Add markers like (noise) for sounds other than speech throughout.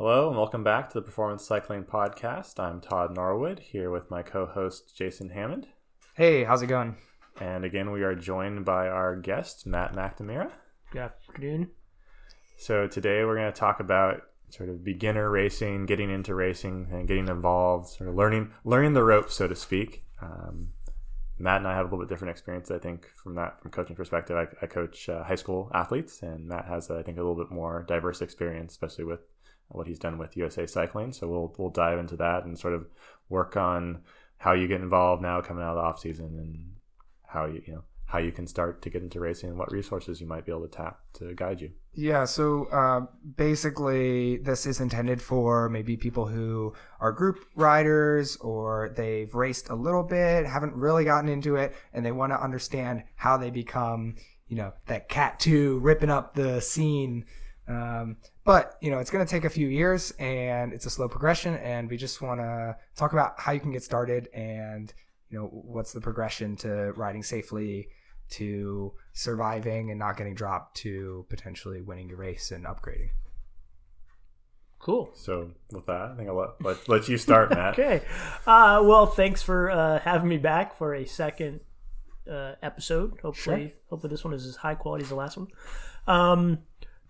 Hello and welcome back to the Performance Cycling Podcast. I'm Todd Norwood here with my co host Jason Hammond. Hey, how's it going? And again, we are joined by our guest, Matt McNamara. Good afternoon. So today we're going to talk about sort of beginner racing, getting into racing, and getting involved, sort of learning learning the ropes, so to speak. Um, Matt and I have a little bit different experience, I think, from that from coaching perspective. I, I coach uh, high school athletes, and Matt has, I think, a little bit more diverse experience, especially with what he's done with USA Cycling. So we'll we'll dive into that and sort of work on how you get involved now coming out of the off season and how you you know how you can start to get into racing and what resources you might be able to tap to guide you. Yeah, so uh, basically, this is intended for maybe people who are group riders or they've raced a little bit, haven't really gotten into it, and they want to understand how they become, you know, that cat two ripping up the scene um, but you know, it's going to take a few years, and it's a slow progression. And we just want to talk about how you can get started, and you know, what's the progression to riding safely, to surviving and not getting dropped, to potentially winning your race and upgrading. Cool. So with that, I think I'll let let, let you start, (laughs) Matt. okay. Uh, well, thanks for uh, having me back for a second uh, episode. Hopefully, sure. hopefully this one is as high quality as the last one. Um,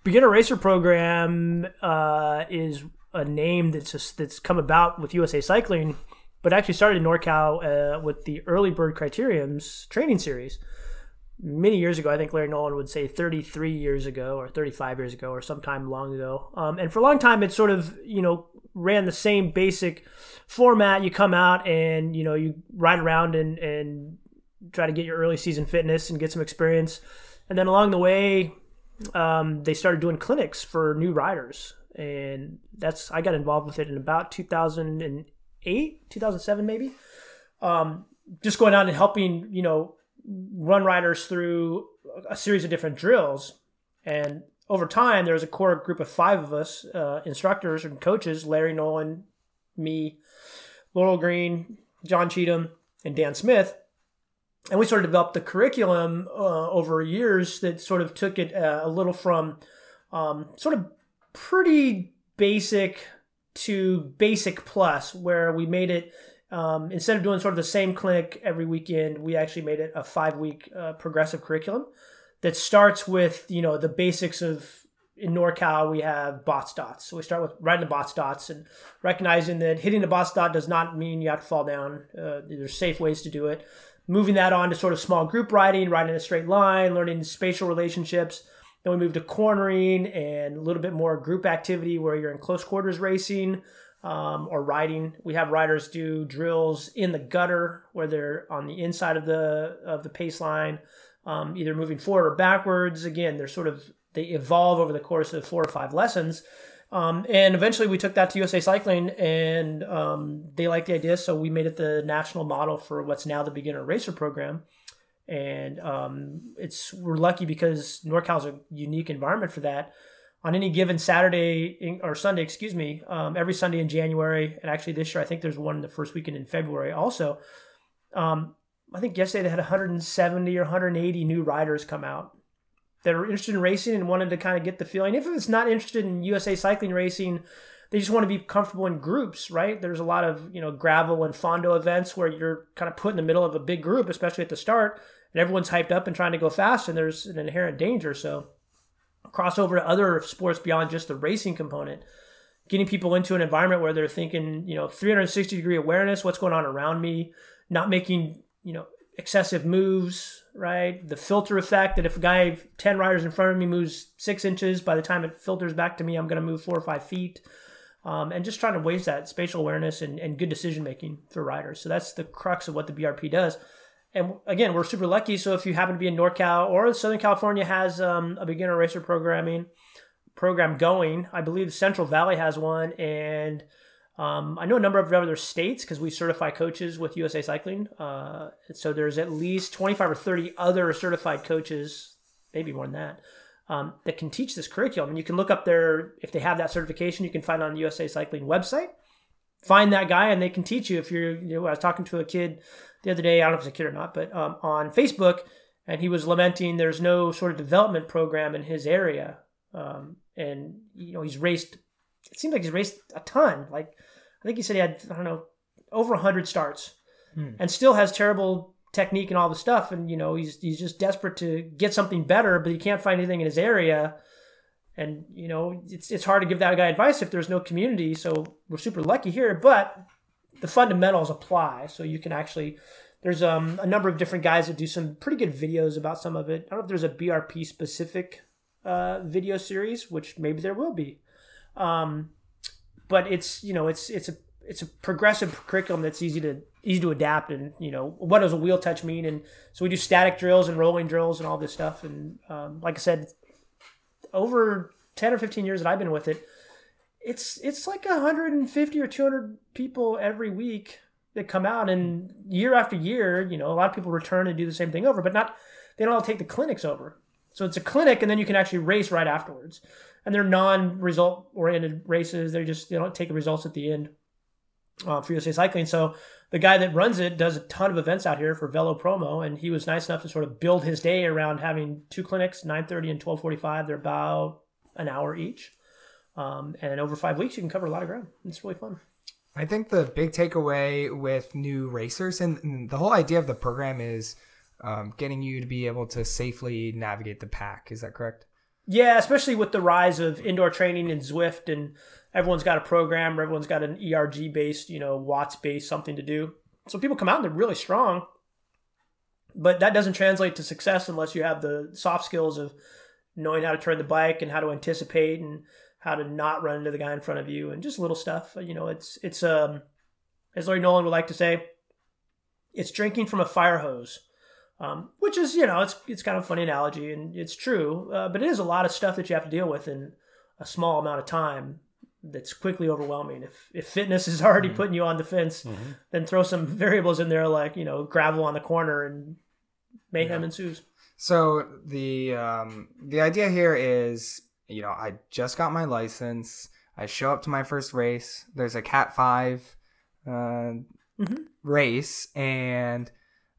beginner racer program uh, is a name that's just, that's come about with USA Cycling, but actually started in NorCal uh, with the early bird criteriums training series many years ago. I think Larry Nolan would say 33 years ago or 35 years ago or sometime long ago. Um, and for a long time, it sort of you know ran the same basic format. You come out and you know you ride around and and try to get your early season fitness and get some experience. And then along the way, um, they started doing clinics for new riders, and that's I got involved with it in about 2008, 2007 maybe. Um, just going out and helping you know run riders through a series of different drills, and over time there was a core group of five of us, uh, instructors and coaches: Larry Nolan, me, Laurel Green, John Cheatham, and Dan Smith and we sort of developed the curriculum uh, over years that sort of took it uh, a little from um, sort of pretty basic to basic plus, where we made it um, instead of doing sort of the same clinic every weekend, we actually made it a five week uh, progressive curriculum that starts with you know the basics of in NorCal we have Botts dots. So we start with writing the Botts dots and recognizing that hitting the Botts dot does not mean you have to fall down. Uh, there's safe ways to do it moving that on to sort of small group riding, riding in a straight line, learning spatial relationships. Then we moved to cornering and a little bit more group activity where you're in close quarters racing um, or riding. We have riders do drills in the gutter where they're on the inside of the of the pace line, um, either moving forward or backwards. Again, they're sort of they evolve over the course of four or five lessons. Um, and eventually we took that to USA Cycling and um, they liked the idea. So we made it the national model for what's now the beginner racer program. And um, it's we're lucky because NorCal's a unique environment for that. On any given Saturday or Sunday, excuse me, um, every Sunday in January, and actually this year I think there's one the first weekend in February also. Um, I think yesterday they had 170 or 180 new riders come out that are interested in racing and wanted to kind of get the feeling. If it's not interested in USA cycling racing, they just want to be comfortable in groups, right? There's a lot of you know gravel and fondo events where you're kind of put in the middle of a big group, especially at the start, and everyone's hyped up and trying to go fast, and there's an inherent danger. So cross over to other sports beyond just the racing component getting people into an environment where they're thinking, you know, 360 degree awareness, what's going on around me, not making, you know, excessive moves, right? The filter effect that if a guy 10 riders in front of me moves six inches, by the time it filters back to me, I'm going to move four or five feet. Um, and just trying to waste that spatial awareness and, and good decision making for riders. So that's the crux of what the BRP does. And again, we're super lucky. So if you happen to be in NorCal or Southern California has um, a beginner racer programming program going, I believe Central Valley has one, and um, I know a number of other states because we certify coaches with USA Cycling. Uh, so there's at least 25 or 30 other certified coaches, maybe more than that, um, that can teach this curriculum. And you can look up there if they have that certification. You can find on the USA Cycling website. Find that guy and they can teach you. If you're, you know, I was talking to a kid the other day. I don't know if it's a kid or not, but um, on Facebook, and he was lamenting there's no sort of development program in his area. Um, and you know he's raced it seems like he's raced a ton. Like I think he said he had I don't know over hundred starts, and still has terrible technique and all the stuff. And you know he's he's just desperate to get something better, but he can't find anything in his area. And you know it's it's hard to give that guy advice if there's no community. So we're super lucky here, but the fundamentals apply. So you can actually there's um, a number of different guys that do some pretty good videos about some of it. I don't know if there's a BRP specific uh, video series, which maybe there will be. Um, but it's you know it's it's a it's a progressive curriculum that's easy to easy to adapt and you know what does a wheel touch mean? And so we do static drills and rolling drills and all this stuff. And um, like I said over 10 or 15 years that I've been with it it's it's like 150 or 200 people every week that come out. And year after year you know a lot of people return and do the same thing over but not they don't all take the clinics over. So it's a clinic and then you can actually race right afterwards and they're non-result oriented races. They just they don't take the results at the end uh, for USA Cycling. So the guy that runs it does a ton of events out here for Velo Promo and he was nice enough to sort of build his day around having two clinics 9.30 and 12.45 they're about an hour each. Um, and over five weeks you can cover a lot of ground. It's really fun. I think the big takeaway with new racers and, the whole idea of the program is um, getting you to be able to safely navigate the pack. Is that correct? Yeah, especially with the rise of indoor training and Zwift, and everyone's got a program, everyone's got an ERG based, you know, watts based something to do. So people come out and they're really strong, but that doesn't translate to success unless you have the soft skills of knowing how to turn the bike and how to anticipate and how to not run into the guy in front of you and just little stuff. You know, it's it's um as Larry Nolan would like to say, it's drinking from a fire hose. Um, which is, you know, it's it's kind of a funny analogy and it's true, uh, but it is a lot of stuff that you have to deal with in a small amount of time. That's quickly overwhelming. If if fitness is (laughs) already mm-hmm. putting you on the fence, mm-hmm. then throw some (laughs) variables in there like you know gravel on the corner and mayhem yeah. ensues. So the um, the idea here is you know, I just got my license. I show up to my first race. There's a Cat 5 uh, mm-hmm. race, and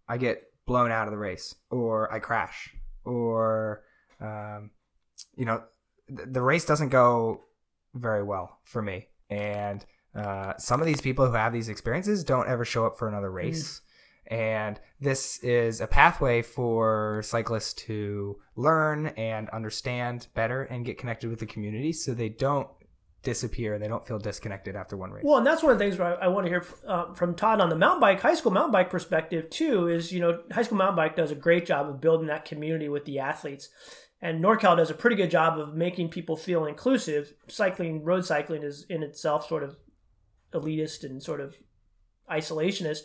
I get blown out of the race, or I crash, or, um, you know, th- the race doesn't go very well for me. And uh, some of these people who have these experiences don't ever show up for another mm. race. Mm and this is a pathway for cyclists to learn and understand better and get connected with the community so they don't disappear. And they don't feel disconnected after one race. Well and that's one of the things where i, I want to hear uh, from todd on the mountain bike high school mountain bike perspective too is you know high school mountain bike does a great job of building that community with the athletes. And norcal does a pretty good job of making people feel inclusive. Cycling road cycling is in itself sort of elitist and sort of isolationist.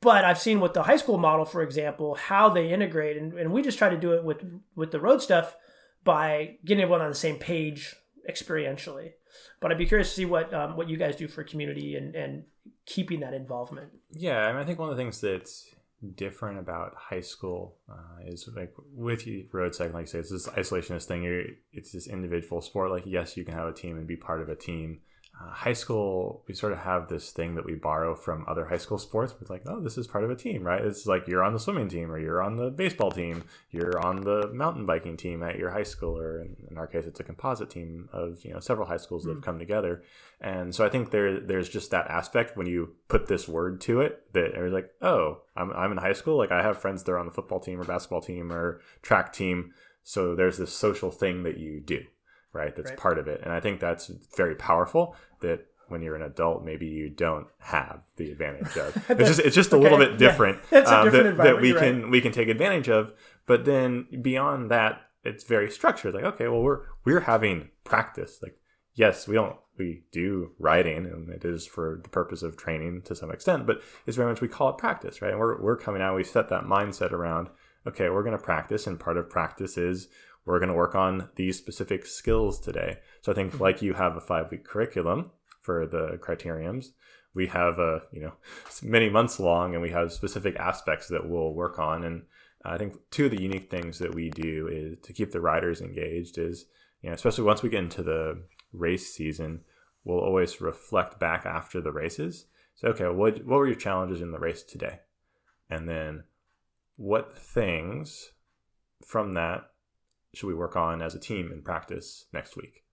But I've seen with the high school model, for example, how they integrate, and, and we just try to do it with with the road stuff by getting everyone on the same page experientially. But I'd be curious to see what um, what you guys do for community and and keeping that involvement. Yeah, I mean, I think one of the things that's different about high school uh, is like with road cycling, like I say, it's this isolationist thing. You're, it's this individual sport. Like, yes, you can have a team and be part of a team, uh, high school, we sort of have this thing that we borrow from other high school sports. It's like, oh, this is part of a team, right? It's like you're on the swimming team, or you're on the baseball team, you're on the mountain biking team at your high school, or in, in our case, it's a composite team of you know several high schools that have hmm. come together. And so I think there there's just that aspect when you put this word to it that it's like, oh, I'm I'm in high school, like I have friends that are on the football team or basketball team or track team. So there's this social thing that you do right? That's right. part of it. And I think that's very powerful that when you're an adult, maybe you don't have the advantage of. (laughs) It's just it's just a okay. little bit different, (laughs) yeah. um, different that, that, we can right. we can take advantage of. But then beyond that, it's very structured. Like okay, well we're we're having practice. Like yes, we don't we do riding, and it is for the purpose of training to some extent. But it's very much we call it practice, right? And we're we're coming out. We set that mindset around. Okay, we're going to practice, and part of practice is we're going to work on these specific skills today. So I think mm-hmm. like you have a five week curriculum for the criteriums, we have a, you know, many months long and we have specific aspects that we'll work on. And I think two of the unique things that we do is to keep the riders engaged is, you know, especially once we get into the race season, we'll always reflect back after the races. So, okay, what, what were your challenges in the race today? And then what things from that should we work on as a team in practice next week?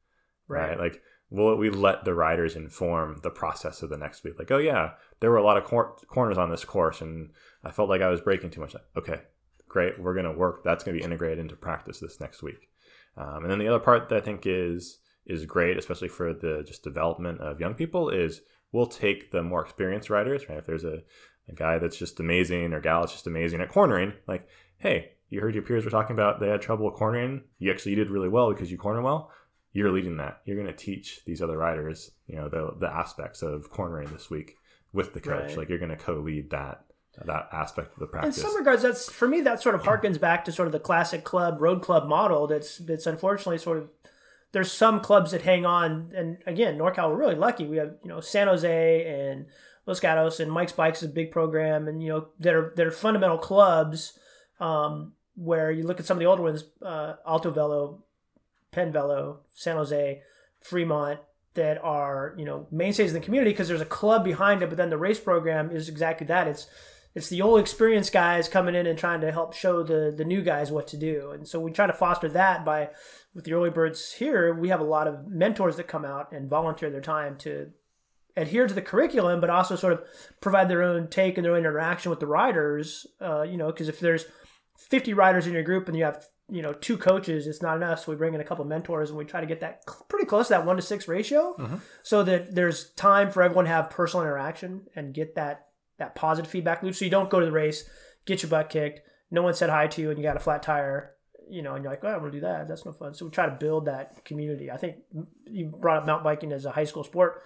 Right. right? Like will we let the riders inform the process of the next week? Like, oh yeah, there were a lot of cor- corners on this course, and I felt like I was braking too much. Okay, great, we're gonna work. That's gonna be integrated into practice this next week. Um, and then the other part that I think is is great, especially for the just development of young people, is we'll take the more experienced riders. Right, if there's a, a guy that's just amazing or gal that's just amazing at cornering, like, hey, you heard your peers were talking about they had trouble cornering. You actually did really well because you corner well you're leading that. You're going to teach these other riders, you know, the the aspects of cornering this week with the coach. Right. Like you're going to co-lead that that aspect of the practice. In some regards, that's for me. That sort of harkens back to sort of the classic club road club model. That's that's unfortunately sort of there's some clubs that hang on. And again, NorCal, we're really lucky. We have you know San Jose and Los Gatos and Mike's Bikes is a big program, and you know that are that are fundamental clubs. Um, where you look at some of the older ones, uh, Alto Velo, Pen Velo, San Jose, Fremont, that are you know mainstays in the community because there's a club behind it. But then the race program is exactly that. It's it's the old experienced guys coming in and trying to help show the the new guys what to do. And so we try to foster that by with the early birds here. We have a lot of mentors that come out and volunteer their time to adhere to the curriculum, but also sort of provide their own take and their own interaction with the riders. Uh, you know, because if there's 50 riders in your group and you have you know two coaches it's not enough. So we bring in a couple mentors and we try to get that pretty close to that one to six ratio mm-hmm. so that there's time for everyone to have personal interaction and get that that positive feedback loop. So you don't go to the race get your butt kicked no one said hi to you and you got a flat tire you know and you're like oh, i'm gonna do that. That's no fun. So we try to build that community. I think you brought up mountain biking as a high school sport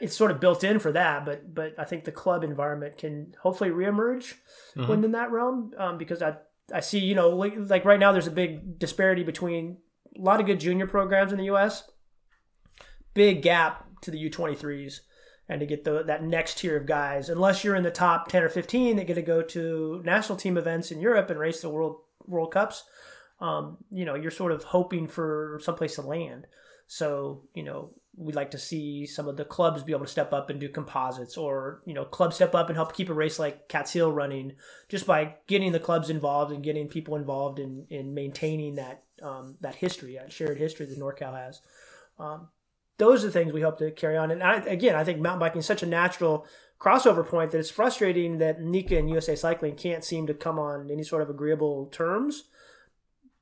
it's sort of built in for that, but but I think the club environment can hopefully reemerge mm-hmm. within that realm um, because I I see, you know, like, like right now there's a big disparity between a lot of good junior programs in the U.S. Big gap to the U23s and to get the that next tier of guys. Unless you're in the top 10 or 15 that get to go to national team events in Europe and race the world World Cups, um, you know, you're sort of hoping for someplace to land. So, you know, we'd like to see some of the clubs be able to step up and do composites or you know clubs step up and help keep a race like Cat's Hill running just by getting the clubs involved and getting people involved in in maintaining that um, that history that shared history that NorCal has um, those are the things we hope to carry on and I, again I think mountain biking is such a natural crossover point that it's frustrating that NICA and USA Cycling can't seem to come on any sort of agreeable terms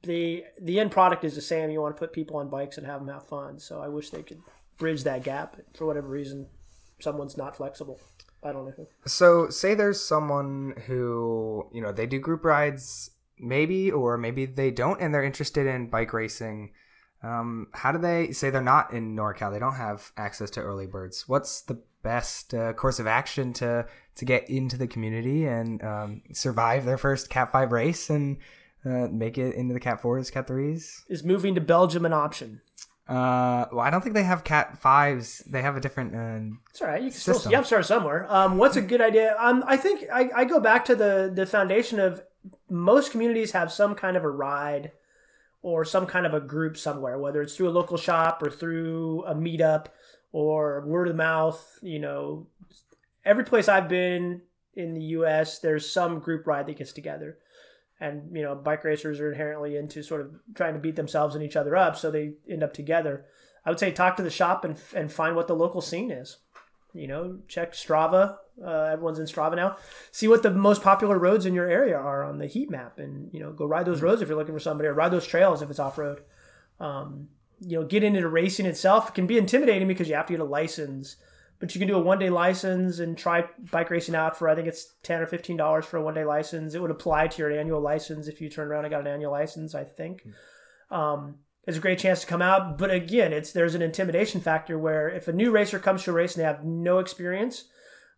the the end product is the same. You want to put people on bikes and have them have fun. So I wish they could bridge that gap. For whatever reason, someone's not flexible. I don't know who. So say there's someone who, you know, they do group rides maybe or maybe they don't and they're interested in bike racing. Um, how do they say they're not in NorCal? They don't have access to early birds. What's the best uh, course of action to to get into the community and um, survive their first Cat Five race and uh, make it into the Cat Fours, Cat Threes? Is moving to Belgium an option? Uh, well, I don't think they have Cat Fives. They have a different. Uh, it's all right. You can system. still, yeah, start somewhere. Um, what's a good idea? Um, I think I, I go back to the the foundation of most communities have some kind of a ride or some kind of a group somewhere, whether it's through a local shop or through a meetup or word of mouth. You know, every place I've been in the U.S., there's some group ride that gets together and you know bike racers are inherently into sort of trying to beat themselves and each other up so they end up together. I would say talk to the shop and, and find what the local scene is. You know check strava uh, everyone's in strava now. See what the most popular roads in your area are on the heat map and you know go ride those roads if you're looking for somebody or ride those trails if it's off-road. Um, you know get into racing itself. It can be intimidating because you have to get a license but you can do a one day license and try bike racing out for I think it's ten or fifteen dollars for a one day license. It would apply to your annual license if you turn around and got an annual license. I think mm-hmm. um, it's a great chance to come out. But again, it's there's an intimidation factor where if a new racer comes to a race and they have no experience,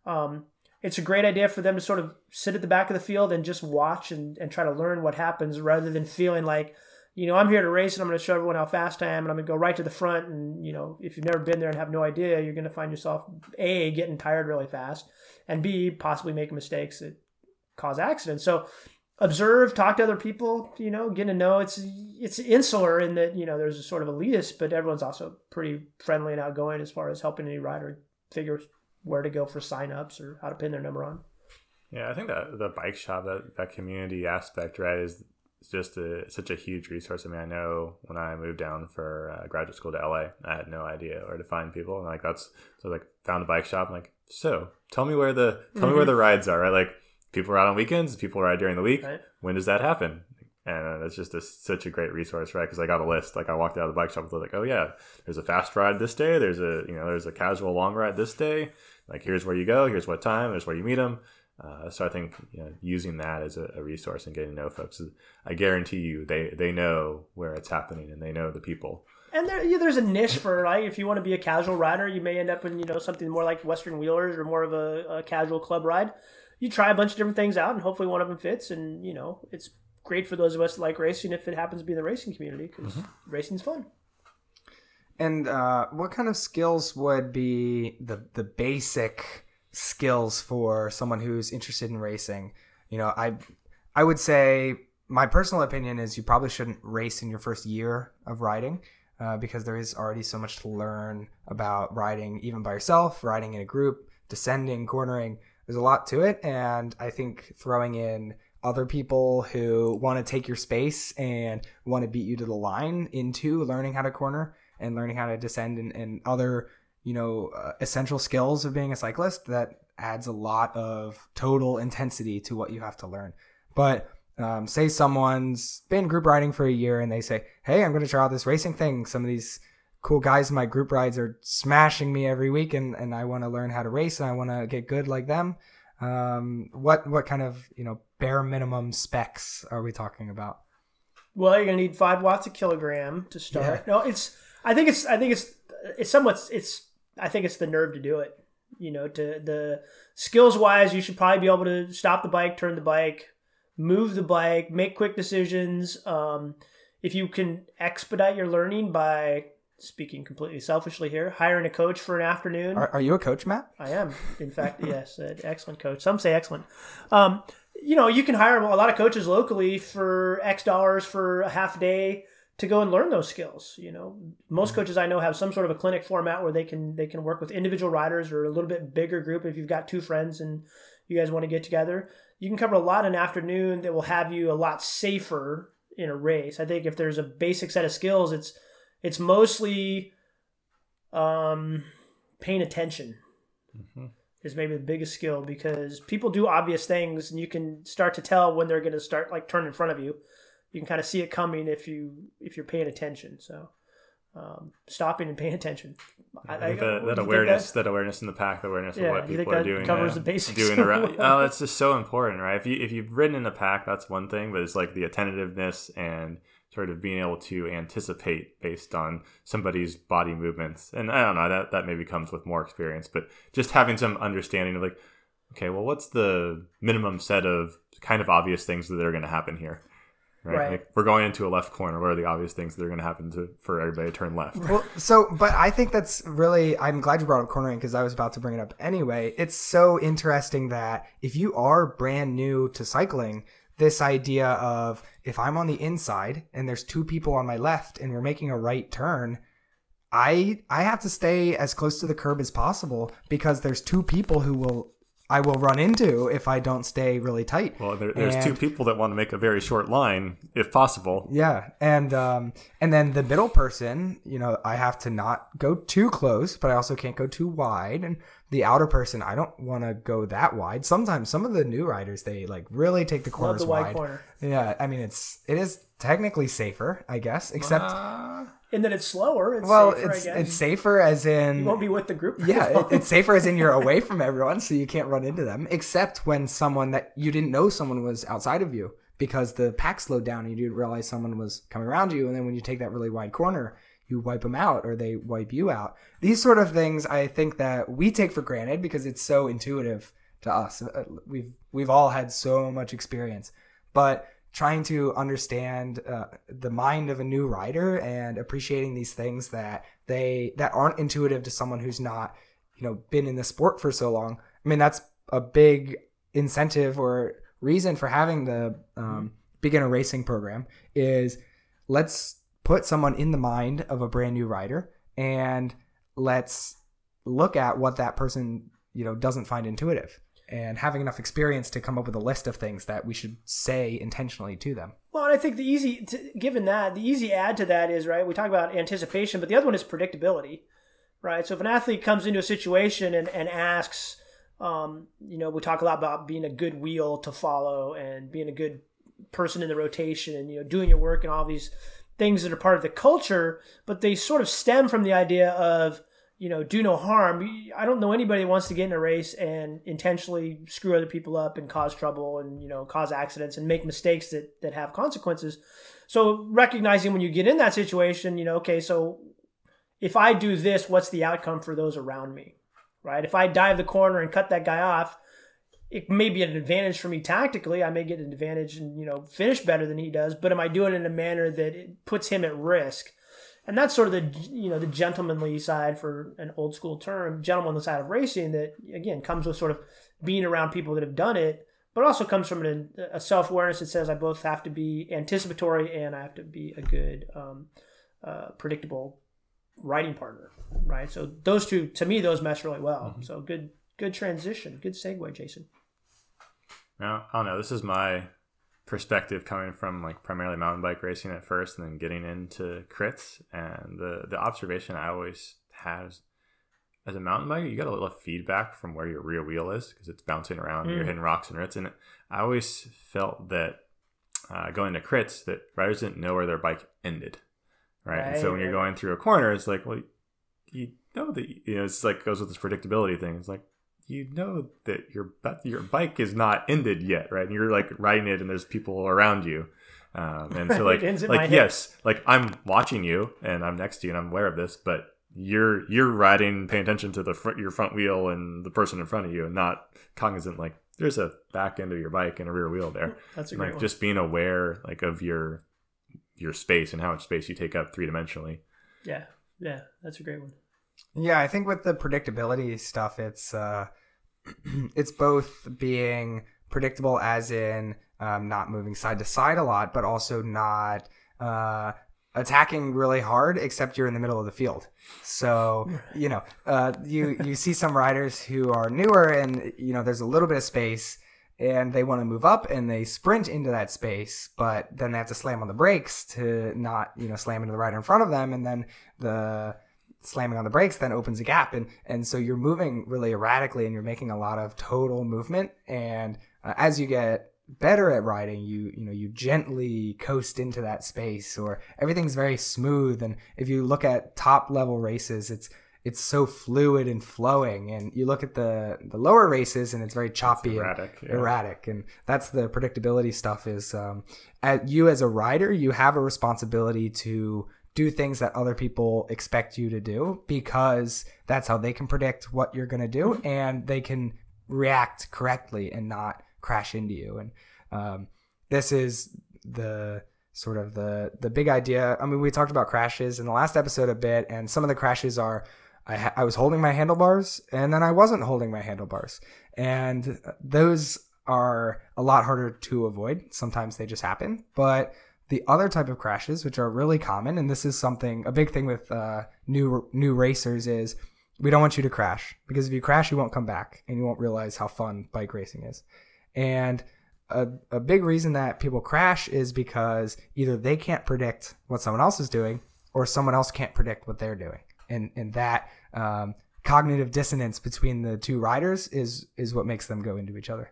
um, it's a great idea for them to sort of sit at the back of the field and just watch and, and try to learn what happens rather than feeling like you know, I'm here to race and I'm going to show everyone how fast I am and I'm going to go right to the front. And, you know, if you've never been there and have no idea, you're going to find yourself A, getting tired really fast, and B, possibly making mistakes that cause accidents. So observe, talk to other people, you know, get to know. It's, it's insular in that, you know, there's a sort of elitist, but everyone's also pretty friendly and outgoing as far as helping any rider figure where to go for signups or how to pin their number on. Yeah, I think that the bike shop, that, that community aspect, right, is just a, such a huge resource. I mean, I know when I moved down for uh, graduate school to LA, I had no idea where to find people, and like that's so like found a bike shop. I'm like, so tell me where the tell me where the (laughs) rides are. Right, like people ride on weekends, people ride during the week. Right. When does that happen? And it's just a, such a great resource, right? Because I got a list. Like I walked out of the bike shop with like, oh yeah, there's a fast ride this day. There's a you know there's a casual long ride this day. Like here's where you go. Here's what time. Here's where you meet them. Uh, so I think you know, using that as a, a, resource and getting to know folks, I guarantee you they they know where it's happening and they know the people. And there, yeah, there's a niche for like if you want to be a casual rider, you may end up in you know something more like Western Wheelers or more of a, a casual club ride. You try a bunch of different things out, and hopefully one of them fits. And you know it's great for those of us that like racing if it happens to be in the racing community because mm-hmm. racing's fun. And uh, what kind of skills would be the the basic skills for someone who's interested in racing. You know, I I would say my personal opinion is you probably shouldn't race in your first year of riding uh, because there is already so much to learn about riding even by yourself, riding in a group, descending, cornering. There's a lot to it, and I think throwing in other people who want to take your space and want to beat you to the line into learning how to corner and learning how to descend and, and other you know uh, essential skills of being a cyclist that adds a lot of total intensity to what you have to learn. But um, say someone's been group riding for a year and they say hey i'm going to try out this racing thing. Some of these cool guys in my group rides are smashing me every week and, and i want to learn how to race and i want to get good like them. Um, what what kind of you know bare minimum specs are we talking about? Well you're going to need five watts a kilogram to start. Yeah. no it's i think it's i think it's it's somewhat it's I think it's the nerve to do it. You know, to the skills wise, you should probably be able to stop the bike, turn the bike, move the bike, make quick decisions. Um, if you can expedite your learning by speaking completely selfishly here, hiring a coach for an afternoon. Are, are you a coach, Matt? I am. In fact, (laughs) yes, an excellent coach. Some say excellent. Um, you know, you can hire a lot of coaches locally for X dollars for a half day to go and learn those skills. You know, most mm-hmm. coaches I know have some sort of a clinic format where they can they can work with individual riders or a little bit bigger group. If you've got two friends and you guys want to get together, you can cover a lot in an afternoon that will have you a lot safer in a race. I think if there's a basic set of skills, it's it's mostly um, paying attention. Mm-hmm. Is maybe the biggest skill because people do obvious things and you can start to tell when they're going to start like turn in front of you you can kind of see it coming if you if you're paying attention. So um, stopping and paying attention. I, I, that, that awareness, that? that? awareness in the pack, the awareness yeah, of what people are doing, covers uh, the basics. Doing around, (laughs) oh, it's just so important, right? If you if you've ridden in the pack, that's one thing, but it's like the attentiveness and sort of being able to anticipate based on somebody's body movements. And I don't know that that maybe comes with more experience, but just having some understanding of like, okay, well, what's the minimum set of kind of obvious things that are going to happen here? Right. right. Like we're going into a left corner. What are the obvious things that are going to happen to for everybody to turn left? Well, so, but I think that's really. I'm glad you brought up cornering because I was about to bring it up anyway. It's so interesting that if you are brand new to cycling, this idea of if I'm on the inside and there's two people on my left and we're making a right turn, I I have to stay as close to the curb as possible because there's two people who will I will run into if I don't stay really tight. Well, there, there's and, two people that want to make a very short line, if possible. Yeah, and um, and then the middle person, you know, I have to not go too close, but I also can't go too wide. And the outer person, I don't want to go that wide. Sometimes some of the new riders, they like really take the corners the wide. wide. Corner. Yeah, I mean, it's it is technically safer, I guess, except. Uh and then it's slower. It's well, safer, it's it's safer as in you won't be with the group. Yeah, it, it's safer as in you're away (laughs) from everyone, so you can't run into them. Except when someone that you didn't know someone was outside of you because the pack slowed down and you didn't realize someone was coming around you, and then when you take that really wide corner, you wipe them out or they wipe you out. These sort of things, I think that we take for granted because it's so intuitive to us. Uh, we've we've all had so much experience, but trying to understand uh, the mind of a new rider and appreciating these things that they that aren't intuitive to someone who's not you know been in the sport for so long. I mean that's a big incentive or reason for having the um, beginner racing program is let's put someone in the mind of a brand new rider and let's look at what that person you know doesn't find intuitive and having enough experience to come up with a list of things that we should say intentionally to them. Well, and I think the easy, to, given that, the easy add to that is right. We talk about anticipation, but the other one is predictability, right? So if an athlete comes into a situation and, and asks, um, you know, we talk a lot about being a good wheel to follow and being a good person in the rotation and you know doing your work and all these things that are part of the culture, but they sort of stem from the idea of you know do no harm. I don't know anybody that wants to get in a race and intentionally screw other people up and cause trouble and you know cause accidents and make mistakes that that have consequences. So recognizing when you get in that situation, you know, okay, so if I do this, what's the outcome for those around me? Right? If I dive the corner and cut that guy off, it may be an advantage for me tactically. I may get an advantage and you know finish better than he does. But am I doing it in a manner that puts him at risk? And that's sort of the you know the gentlemanly side for an old school term, gentlemanly side of racing that again comes with sort of being around people that have done it, but also comes from an, a self awareness that says I both have to be anticipatory and I have to be a good, um, uh, predictable riding partner, right? So those two, to me, those mesh really well. Mm-hmm. So good, good transition, good segue, Jason. Now, I don't know. This is my perspective coming from like primarily mountain bike racing at first and then getting into crits. And the, the observation I always have as a mountain biker, you got a little feedback from where your rear wheel is because it's bouncing around, mm. you're hitting rocks and roots. And I always felt that uh, going to crits, that riders didn't know where their bike ended. Right. right and so when you're going through a corner, it's like, well, you know that, you know, it's like goes with this predictability thing. It's like, you know that your your bike is not ended yet, right? And you're like riding it, and there's people around you, um, and so (laughs) like like yes, like I'm watching you, and I'm next to you, and I'm aware of this, but you're you're riding, paying attention to the front, your front wheel and the person in front of you, and not cognizant like there's a back end of your bike and a rear wheel there. (laughs) That's a great like one. just being aware like of your your space and how much space you take up three dimensionally. Yeah, yeah, that's a great one. Yeah, I think with the predictability stuff, it's uh, (clears throat) it's both being predictable, as in um, not moving side to side a lot, but also not uh, attacking really hard, except you're in the middle of the field. So you know, uh, you you see some riders who are newer, and you know, there's a little bit of space. And they want to move up and they sprint into that space, but then they have to slam on the brakes to not, you know, slam into the rider in front of them. And then the slamming on the brakes then opens a gap. And and so you're moving really erratically and you're making a lot of total movement. And uh, as you get better at riding you you know you gently coast into that space or everything's very smooth. And if you look at top level races it's it's so fluid and flowing. And you look at the the lower races and it's very choppy it's erratic, and yeah. erratic. And that's the predictability stuff is um, at you as a rider you have a responsibility to do things that other people expect you to do because that's how they can predict what you're going to do mm-hmm. and they can react correctly and not crash into you. And um, this is the sort of the the big idea. I mean we talked about crashes in the last episode a bit and some of the crashes are I, ha- I was holding my handlebars and then i wasn't holding my handlebars. And those are a lot harder to avoid. Sometimes they just happen but the other type of crashes, which are really common, and this is something a big thing with uh, new new racers is we don't want you to crash because if you crash, you won't come back and you won't realize how fun bike racing is. And a, a big reason that people crash is because either they can't predict what someone else is doing or someone else can't predict what they're doing. And, and that um, cognitive dissonance between the two riders is, is what makes them go into each other.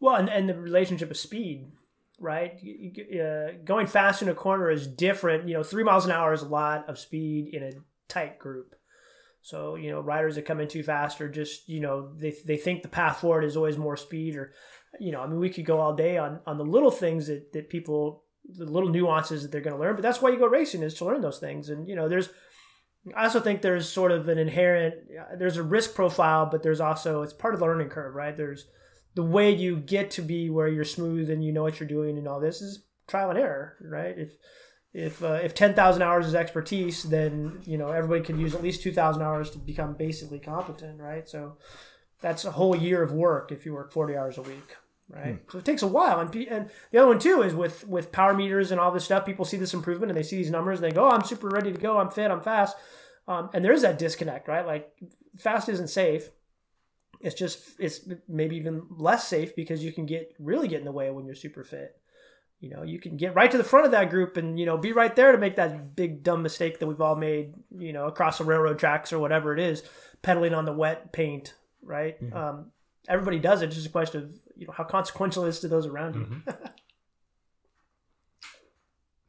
Well, and, and the relationship of speed right? Uh, going fast in a corner is different. You know, three miles an hour is a lot of speed in a tight group. So, you know, riders that come in too fast or just, you know, they, they think the path forward is always more speed or, you know, I mean, we could go all day on, on the little things that, that people, the little nuances that they're going to learn, but that's why you go racing is to learn those things. And, you know, there's, I also think there's sort of an inherent, there's a risk profile, but there's also, it's part of the learning curve, right? There's, the way you get to be where you're smooth and you know what you're doing and all this is trial and error, right? If if uh, if ten thousand hours is expertise, then you know everybody can use at least two thousand hours to become basically competent, right? So that's a whole year of work if you work forty hours a week, right? Hmm. So it takes a while, and and the other one too is with with power meters and all this stuff. People see this improvement and they see these numbers and they go, "Oh, I'm super ready to go. I'm fit. I'm fast." Um, and there is that disconnect, right? Like fast isn't safe It's just it's maybe even less safe because you can get really get in the way when you're super fit. You know, you can get right to the front of that group and you know be right there to make that big dumb mistake that we've all made. You know, across the railroad tracks or whatever it is, pedaling on the wet paint. Right. Mm-hmm. Um, everybody does it. It's just a question of you know how consequential it is to those around you. Mm-hmm.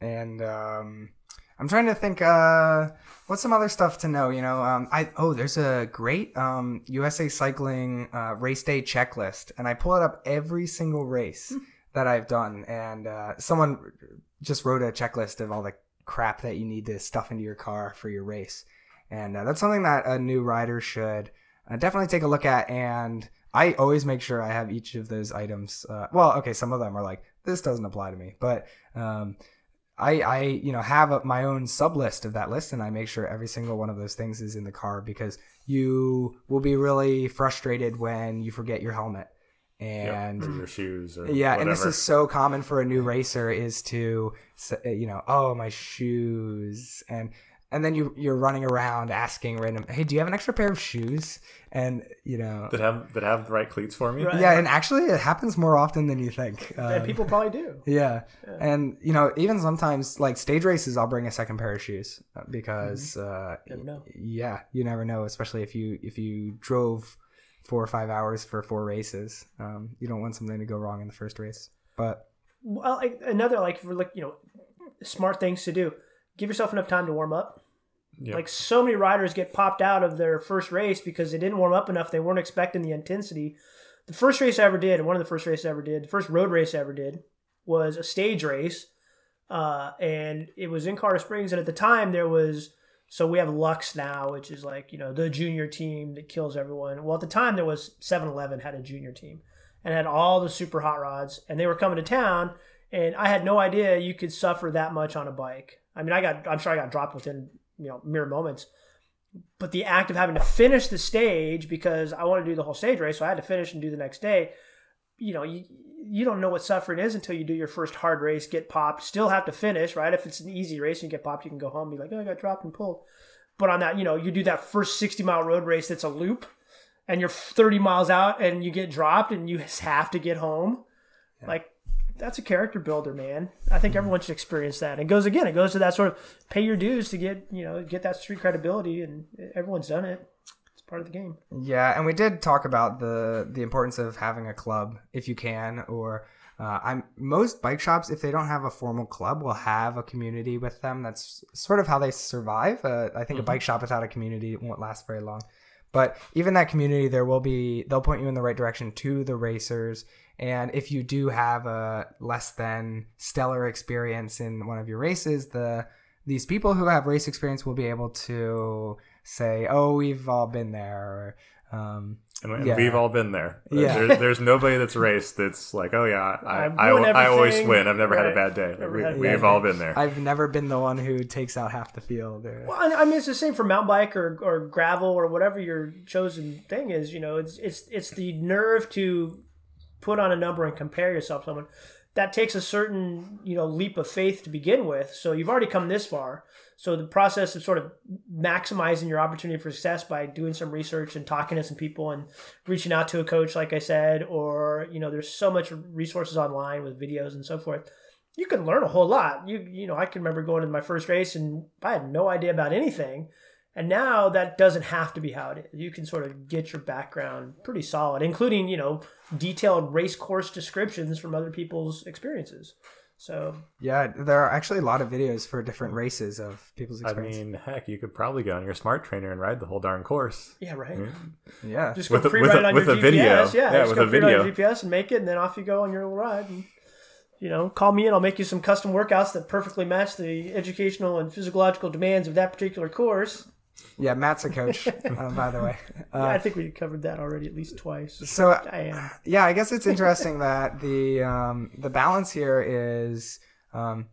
(laughs) and um, I'm trying to think. Uh, what's some other stuff to know? You know, um, I oh, there's a great um, USA Cycling uh, race day checklist, and I pull it up every single race that I've done. And uh, someone just wrote a checklist of all the crap that you need to stuff into your car for your race, and uh, that's something that a new rider should uh, definitely take a look at. And I always make sure I have each of those items. Uh, well, okay, some of them are like this doesn't apply to me, but um, I, I, you know, have a, my own sub list of that list, and I make sure every single one of those things is in the car because you will be really frustrated when you forget your helmet. And or your shoes or yeah, and this is so common for a new racer is to, you know, oh my shoes, and and then you you're running around asking random, hey, do you have an extra pair of shoes? And you know, that have that have the right cleats for me. Right. yeah, and actually it happens more often than you think. And Um, people probably do. (laughs) yeah. And you know, even sometimes like stage races, I'll bring a second pair of shoes uh, because uh, Never know. yeah, you never know, especially if you if you drove four or five hours for four races. Um, you don't want something to go wrong in the first race. But Well, like, another like for like you know, smart things to do. Give yourself enough time to warm up. Yeah. Like so many riders get popped out of their first race because they didn't warm up enough. They weren't expecting the intensity. The first race I ever did, and one of the first races I ever did, the first road race I ever did, was a stage race, uh, and it was in Colorado Springs. And at the time, there was so we have Lux now, which is like you know the junior team that kills everyone. Well, at the time, there was 7-Eleven had a junior team and had all the super hot rods, and they were coming to town. And I had no idea you could suffer that much on a bike. I mean, I got I'm sure I got dropped within you know mere moments but the act of having to finish the stage because I want to do the whole stage race, so I had to finish and do the next day. You know, you you don't know what suffering is until you do your first hard race, get popped, still have to finish, right? If it's an easy race and you get popped, you can go home and be like, oh, I got dropped and pulled. But on that, you know, you do that first 60 mile road race that's a loop and you're 30 miles out and you get dropped and you (laughs) have to get home. Like, that's a character builder, man. I think everyone should experience that. It goes again. It goes to that sort of pay your dues to get you know get that street credibility, and everyone's done it. It's part of the game. yeah, and we did talk about the the importance of having a club if you can, or uh, I'm most bike shops if they don't have a formal club will have a community with them. That's sort of how they survive. Uh, I think a bike shop without a community won't last very long. But even that community, there will be they'll point you in the right direction to the racers. And if you do have a less than stellar experience in one of your races, the these people who have race experience will be able to say, "Oh, we've all been there." Or, um, And, and Yeah. we've all been there. Yeah. There, there's nobody that's raced that's like, oh yeah, I, I've I, always win. I've never had a bad day. Never We, had, we've bad all been there. I've never been the one who takes out half the field. Or, Well, I I mean, it's the same for mountain bike or, or gravel or whatever your chosen thing is. You know, it's it's it's the nerve to put on a number and compare yourself to someone. That takes a certain you know leap of faith to begin with. So you've already come this far. So the process of sort of maximizing your opportunity for success by doing some research and talking to some people and reaching out to a coach, like I said, or you know, there's so much resources online with videos and so forth you can learn a whole lot. You you know, I can remember going to my first race and I had no idea about anything. And now that doesn't have to be how it is. You can sort of get your background pretty solid, including, you know, detailed race course descriptions from other people's experiences. So yeah, there are actually a lot of videos for different races of people's I experience. mean, heck, you could probably go on your smart trainer and ride the whole darn course. yeah, right. Hmm? yeah, Just With go a- pre with ride a- on with your a GPS. video. Yeah, Yeah, just with go a pre-ride on video. GPS and make it, and then off you go on your little ride. And, you know, call me and I'll make you some custom workouts that perfectly match the educational and physiological demands of that particular course. Yeah. Matt's a coach, (laughs) uh, by the way. Uh, Yeah, I think we covered that already at least twice. so I am. yeah, I guess it's (laughs) interesting that the um, the balance here is um,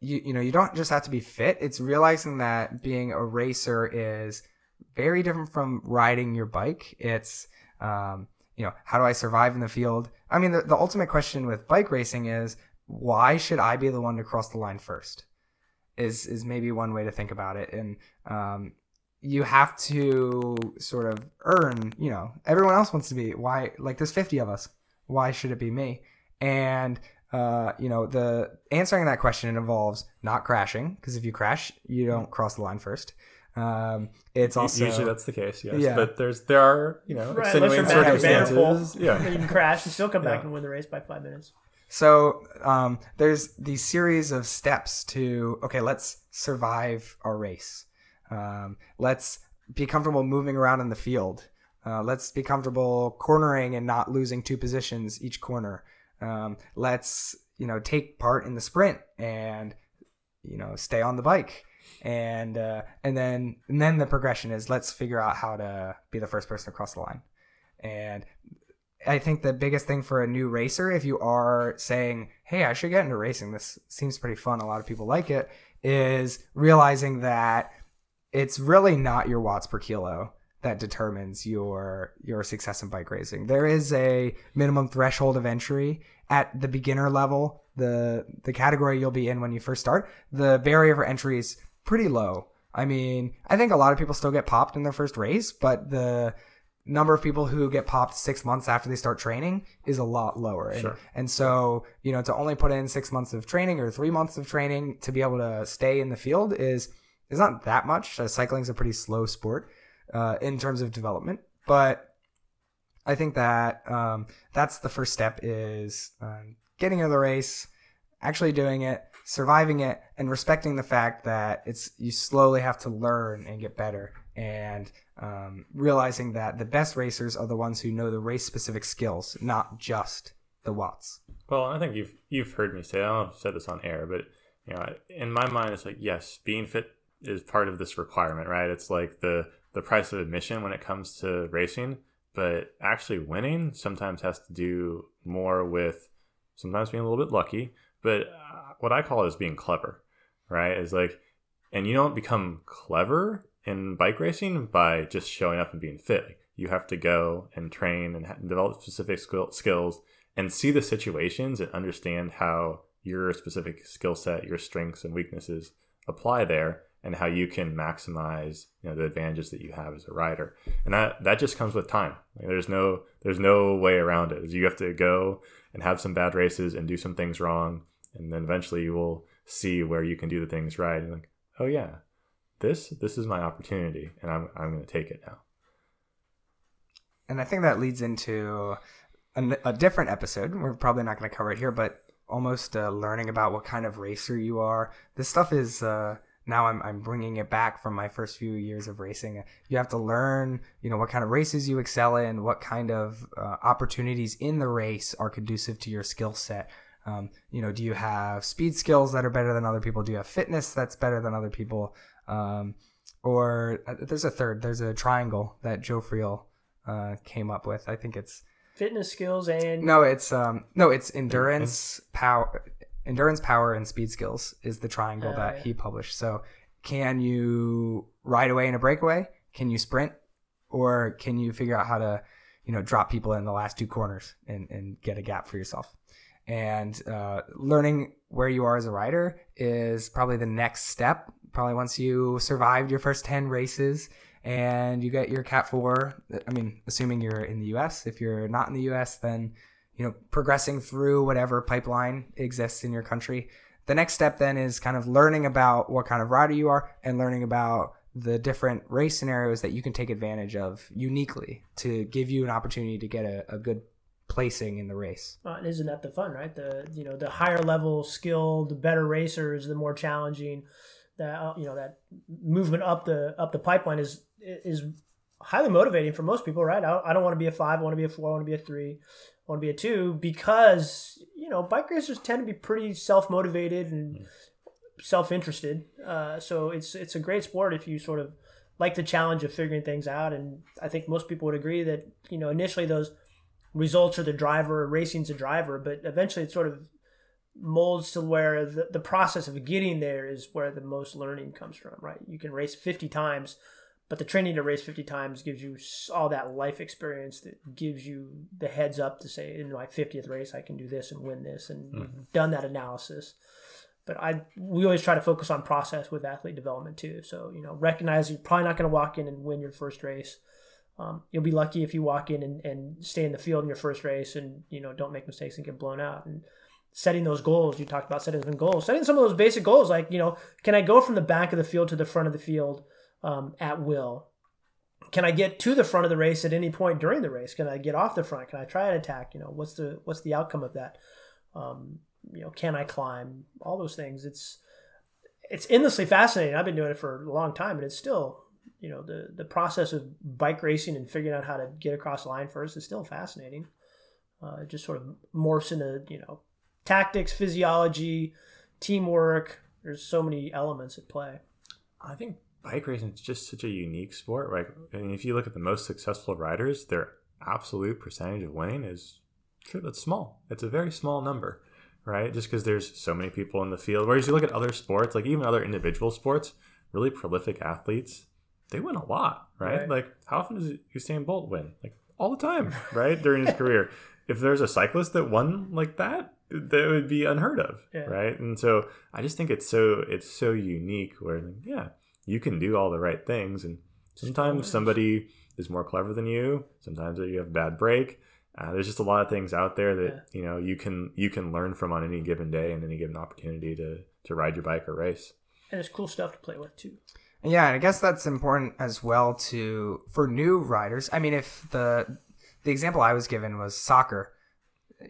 you you know you don't just have to be fit. It's realizing that being a racer is very different from riding your bike. It's um, you know how do I survive in the field? I mean, the, the ultimate question with bike racing is why should I be the one to cross the line first? Is is maybe one way to think about it, and um, you have to sort of earn, you know, everyone else wants to be. Why, like, there's 50 of us. Why should it be me? And, uh, you know, the answering that question involves not crashing, because if you crash, you don't cross the line first. Um, it's also usually that's the case, yes. Yeah. But there's there are you know Right, extenuating circumstances. Yeah, you can crash and still come back Yeah. and win the race by five minutes. So um, there's these series of steps to okay, let's survive our race. Um, let's be comfortable moving around in the field. Uh, let's be comfortable cornering and not losing two positions each corner. Um, let's you know take part in the sprint and you know stay on the bike. And uh, and then and then the progression is let's figure out how to be the first person across the line. And I think the biggest thing for a new racer, if you are saying, "Hey, I should get into racing. This seems pretty fun. A lot of people like it is realizing that it's really not your watts per kilo that determines your your success in bike racing. There is a minimum threshold of entry at the beginner level, the the category you'll be in when you first start. The barrier for entry is pretty low. I mean, I think a lot of people still get popped in their first race, but the number of people who get popped six months after they start training is a lot lower. And, Sure. and so, you know, to only put in six months of training or three months of training to be able to stay in the field is is not that much. Uh, cycling's a pretty slow sport uh, in terms of development, but I think that um, that's the first step is um, getting into the race, actually doing it, surviving it, and respecting the fact that it's you slowly have to learn and get better, and um, realizing that the best racers are the ones who know the race specific skills, not just the watts. Well, I think you've you've heard me say. I don't know if I've said this on air, but you know, in my mind, it's like yes, being fit is part of this requirement, right? It's like the the price of admission when it comes to racing, but actually winning sometimes has to do more with sometimes being a little bit lucky, but uh, what I call it is being clever, right? Is like, and you don't become clever in bike racing by just showing up and being fit. You have to go and train and develop specific skill- skills and see the situations and understand how your specific skill set, your strengths and weaknesses apply there, and how you can maximize you know the advantages that you have as a rider. And that that just comes with time. Like, there's no there's no way around it. You have to go and have some bad races and do some things wrong, and then eventually you will see where you can do the things right. And like, oh yeah, this this is my opportunity, and I'm I'm going to take it now. and I think that leads into a, a different episode. We're probably not going to cover it here, but almost uh, learning about what kind of racer you are. This stuff is uh, now I'm I'm bringing it back from my first few years of racing. You have to learn, you know, what kind of races you excel in, what kind of uh, opportunities in the race are conducive to your skill set. Um, you know, do you have speed skills that are better than other people? Do you have fitness that's better than other people? Um, or uh, there's a third. There's a triangle that Joe Friel uh, came up with. I think it's Fitness skills and no, it's um, no, it's endurance, power, endurance, power, and speed skills is the triangle Uh, that yeah. he published. So, can you ride away in a breakaway? Can you sprint, or can you figure out how to, you know, drop people in the last two corners and and get a gap for yourself? And uh, learning where you are as a rider is probably the next step. Probably once you survived your first ten races and you get your cat 4 i mean assuming you're in the us if you're not in the us then you know progressing through whatever pipeline exists in your country the next step then is kind of learning about what kind of rider you are and learning about the different race scenarios that you can take advantage of uniquely to give you an opportunity to get a, a good placing in the race Uh, and isn't that the fun, right? The you know the higher level skill, the better racers, the more challenging. That uh, you know that movement up the up the pipeline is is highly motivating for most people, right? I, I don't want to be a five, I want to be a four, I want to be a three, want to be a two because you know bike racers tend to be pretty self motivated and self interested. Uh, so it's it's a great sport if you sort of like the challenge of figuring things out. And I think most people would agree that you know initially those results are the driver, racing's the driver, but eventually it sort of molds to where the, the process of getting there is where the most learning comes from, right? You can race 50 times, but the training to race 50 times gives you all that life experience that gives you the heads up to say, in my 50th race, I can do this and win this, and you've done that analysis. but I we always try to focus on process with athlete development too. So you know, recognize you're probably not going to walk in and win your first race. Um, you'll be lucky if you walk in and, and stay in the field in your first race and you know don't make mistakes and get blown out. And setting those goals, you talked about setting some goals, setting some of those basic goals like you know, can I go from the back of the field to the front of the field um, at will? Can I get to the front of the race at any point during the race? Can I get off the front? Can I try an attack? You know, what's the what's the outcome of that? Um, you know, can I climb? All those things. It's it's endlessly fascinating. I've been doing it for a long time, and it's still, you know, the the process of bike racing and figuring out how to get across the line first is still fascinating. Uh, it just sort of morphs into you know tactics, physiology, teamwork. There's so many elements at play. I think bike racing is just such a unique sport. Like, I mean, if you look at the most successful riders, their absolute percentage of winning is sure that's small. It's a very small number right? Just because there's so many people in the field. Whereas you look at other sports, like even other individual sports, really prolific athletes, they win a lot, right? Right. Like how often does Usain Bolt win? Like all the time, (laughs) right? During his career. If there's a cyclist that won like that, that would be unheard of, Yeah. right? And so I just think it's so it's so unique where like, yeah, you can do all the right things and sometimes somebody is more clever than you, sometimes you have a bad break. Uh, there's just a lot of things out there that you know you can you can learn from on any given day and any given opportunity to to ride your bike or race. And it's cool stuff to play with too. Yeah, and I guess that's important as well to for new riders. I mean, if the the example I was given was soccer,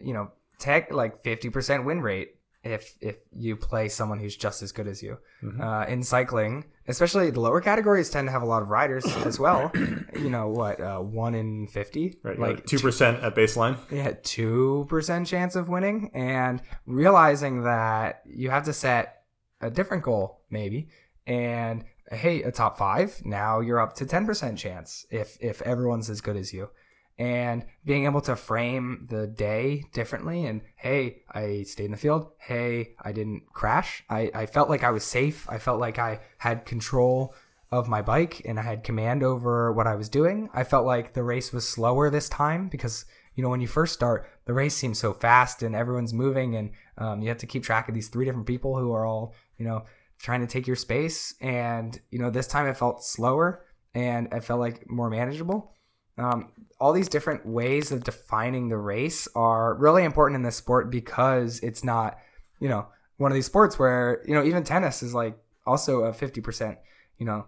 you know, tech like fifty percent win rate if if you play someone who's just as good as you. Uh, in cycling, especially the lower categories tend to have a lot of riders as well. (clears throat) you know what, uh, one in fifty, Right, like two percent at baseline. yeah, two percent chance of winning, and realizing that you have to set a different goal, maybe, and hey, a top five. Now you're up to ten percent chance if if everyone's as good as you, and being able to frame the day differently. And hey, I stayed in the field. Hey, I didn't crash. I I felt like I was safe. I felt like I had control of my bike and I had command over what I was doing. I felt like the race was slower this time because you know when you first start, the race seems so fast and everyone's moving and um, you have to keep track of these three different people who are all you know trying to take your space. And you know this time it felt slower and I felt like more manageable. Um, all these different ways of defining the race are really important in this sport because it's not you know one of these sports where you know even tennis is like also a 50% you know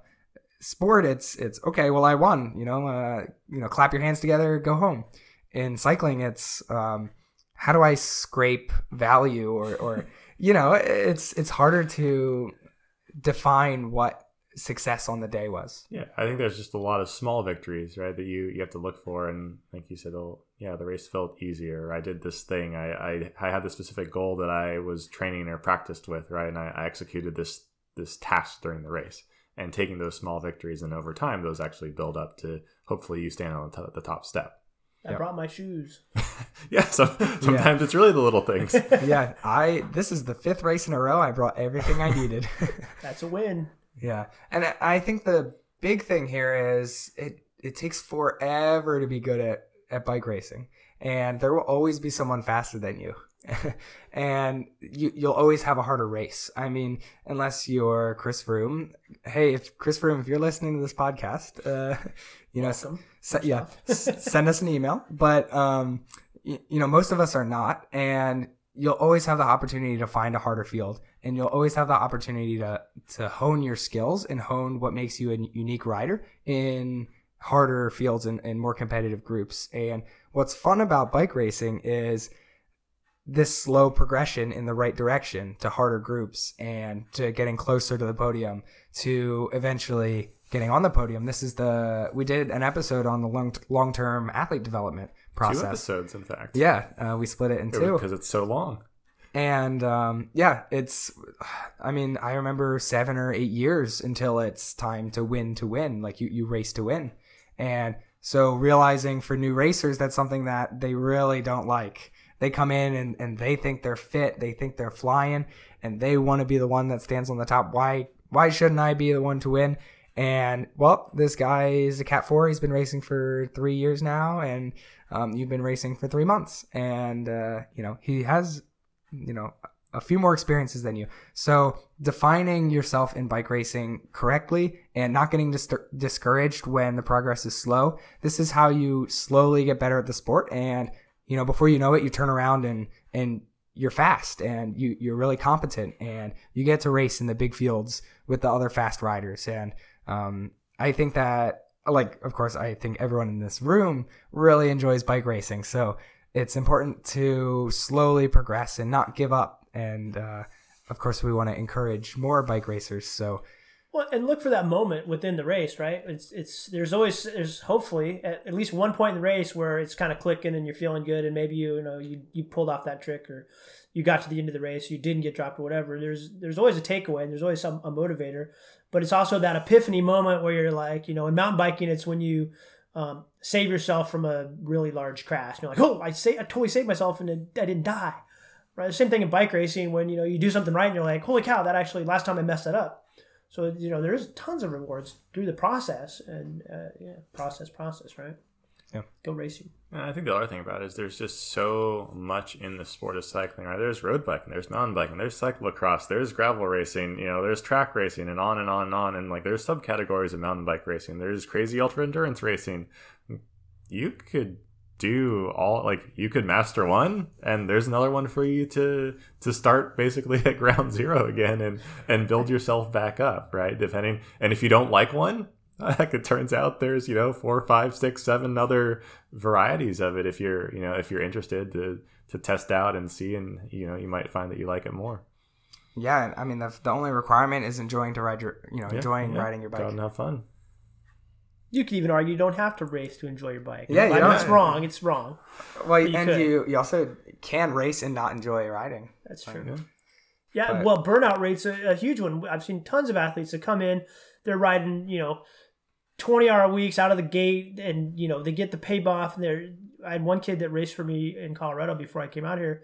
sport. It's it's okay well i won you know uh, you know clap your hands together go home. In cycling it's um, how do i scrape value or or (laughs) you know it's it's harder to define what success on the day was Yeah, I think there's just a lot of small victories, right, that you you have to look for. And like you said, oh yeah, the race felt easier. I did this thing. I I, I had this specific goal that I was training or practiced with, right, and I, I executed this this task during the race. And taking those small victories, and over time, those actually build up to hopefully you stand on the top, the top step. I Yeah. brought my shoes. (laughs) Yeah, so (laughs) sometimes it's really the little things. (laughs) yeah i this is the fifth race in a row i brought everything i needed That's a win. Yeah, and I- think the big thing here is it it takes forever to be good at at bike racing, and there will always be someone faster than you, (laughs) and you you'll always have a harder race. I mean, unless you're Chris Froome. Hey, if Chris Froome, if you're listening to this podcast, uh, (laughs) you know, Welcome. yeah, s- send us an email. But um, y- you know, most of us are not, and you'll always have the opportunity to find a harder field, and you'll always have the opportunity to to hone your skills and hone what makes you a unique rider in harder fields and, and more competitive groups. And what's fun about bike racing is this slow progression in the right direction to harder groups and to getting closer to the podium to eventually getting on the podium. This is the we did an episode on the long long term athlete development process. Two episodes, in fact. Yeah, uh, we split it in two because it's so long. And um, yeah, it's. I mean, I remember seven or eight years until it's time to win to win. Like you, you race to win, and so realizing for new racers that's something that they really don't like. They come in and, and they think they're fit, they think they're flying, and they want to be the one that stands on the top. Why why shouldn't I be the one to win? And well, this guy is a Cat Four. He's been racing for three years now, and um, you've been racing for three months, and uh, you know he has you know a few more experiences than you. So defining yourself in bike racing correctly and not getting dis- discouraged when the progress is slow. This is how you slowly get better at the sport. And, you know, before you know it, you turn around and, and you're fast and you, you're really competent and you get to race in the big fields with the other fast riders. And, um, I think that, like, of course, I think everyone in this room really enjoys bike racing. So it's important to slowly progress and not give up and uh, of course we want to encourage more bike racers. So well, and look for that moment within the race, right? It's it's there's always there's hopefully at, at least one point in the race where it's kind of clicking and you're feeling good, and maybe you you know you you pulled off that trick or you got to the end of the race, you didn't get dropped or whatever. There's there's always a takeaway and there's always some a motivator, but it's also that epiphany moment where you're like, you know, in mountain biking, it's when you um, save yourself from a really large crash. You're like, oh, I say I totally saved myself and I didn't die. Right. The same thing in bike racing when you know you do something right and you're like, holy cow, that actually last time I messed that up. So you know there's tons of rewards through the process and uh, yeah, process, process, right? Yeah. Go racing. I think the other thing about it is there's just so much in the sport of cycling, right? There's road biking, there's mountain biking, there's cyclocross, there's gravel racing, you know, there's track racing, and on and on and on. And like there's subcategories of mountain bike racing. There's crazy ultra endurance racing. You could do all like you could master one and there's another one for you to to start basically (laughs) at ground zero again and and build yourself back up right depending and if you don't like one (laughs) like it turns out there's you know four five six seven other varieties of it if you're you know if you're interested to to test out and see and you know you might find that you like it more yeah i mean the, the only requirement is enjoying to ride your you know yeah, enjoying yeah. riding your bike and have fun you could even argue you don't have to race to enjoy your bike. Yeah, I you it's wrong. It's wrong. well you and could. you you also can race and not enjoy riding That's true. yeah. Yeah, But- well, burnout rate's a, a huge one. I've seen tons of athletes that come in, they're riding, you know, twenty hour weeks out of the gate, and you know they get the pay off. And they're, I had one kid that raced for me in Colorado before I came out here.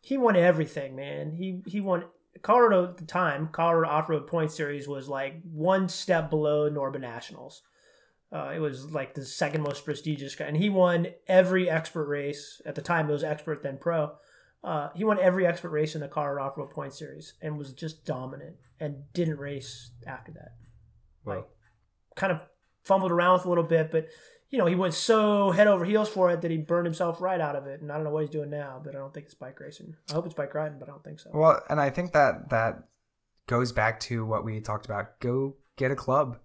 He won everything, man. He he won Colorado at the time. Colorado Off Road Point Series was like one step below Norba Nationals. Uh, it was like the second most prestigious guy, and he won every expert race at the time. It was expert then pro. Uh, he won every expert race in the Colorado Off Road Point Series and was just dominant and didn't race after that. Like, kind of fumbled around with a little bit, but you know he went so head over heels for it that he burned himself right out of it. And I don't know what he's doing now, but I don't think it's bike racing. I hope it's bike riding, but I don't think so. well and i think that that goes back to what we talked about go get a club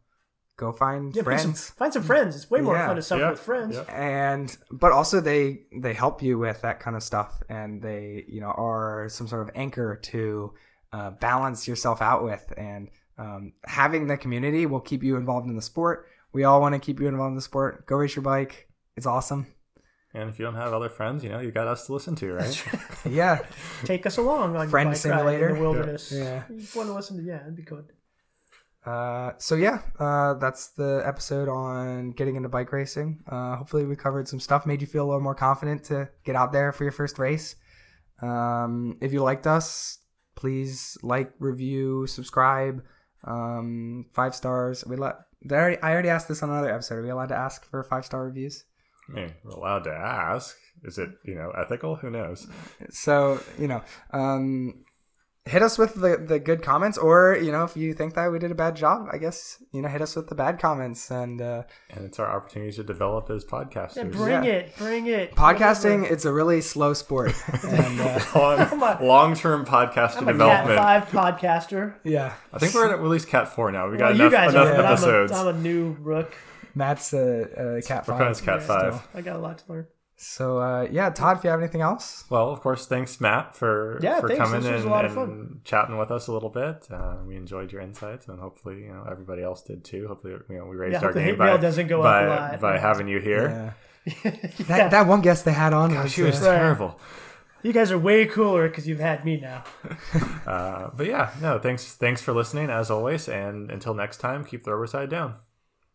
go find Yeah, find some, friends find some friends. It's way more Yeah. fun to suffer Yeah. with friends. Yeah. and but also they they help you with that kind of stuff and they you know are some sort of anchor to uh, balance yourself out with and um, having the community will keep you involved in the sport we all want to keep you involved in the sport. Go race your bike. It's awesome. And if you don't have other friends you know you got us to listen to right? (laughs) Yeah. Take us along on Friend your bike simulator? ride in the wilderness. Yeah. You want to listen to yeah, that'd be good. uh, so yeah uh, that's the episode on getting into bike racing. Uh, hopefully we covered some stuff made you feel a little more confident to get out there for your first race. Um, if you liked us please like review subscribe um, five stars. We let did I, already, I already asked this on another episode are we allowed to ask for five star reviews I mean, we're allowed to ask. Is it, you know, ethical? Who knows? so you know um, hit us with the, the good comments or you know if you think that we did a bad job i guess you know hit us with the bad comments and uh, And it's our opportunity to develop as Yeah, podcasters. bring Yeah. it, bring it. podcasting Whatever. it's a really slow sport (laughs) and uh, (laughs) Long, long-term podcast I'm a Cat development. Five podcaster. yeah I think we're at at least Cat Four now. We got Well, enough, you guys enough are, episodes. I'm a, I'm a new rook. matt's a, a cat We're five kind of Cat Yeah. Five. still. I got a lot to learn. So uh, yeah todd if you have anything else Well, of course, thanks Matt for Yeah, for thanks. coming This and, a lot of and chatting with us a little bit. Uh, we enjoyed your insights, and hopefully, you know, everybody else did too. Hopefully, you know, we raised Yeah, our game by, doesn't go up by, a lot. by having you here. yeah (laughs) (laughs) Yeah. that, that one guest they had on was, She was uh, terrible. You guys are way cooler because you've had me now. (laughs) Uh, but yeah, no, thanks thanks for listening as always, and until next time, keep the rubber side down.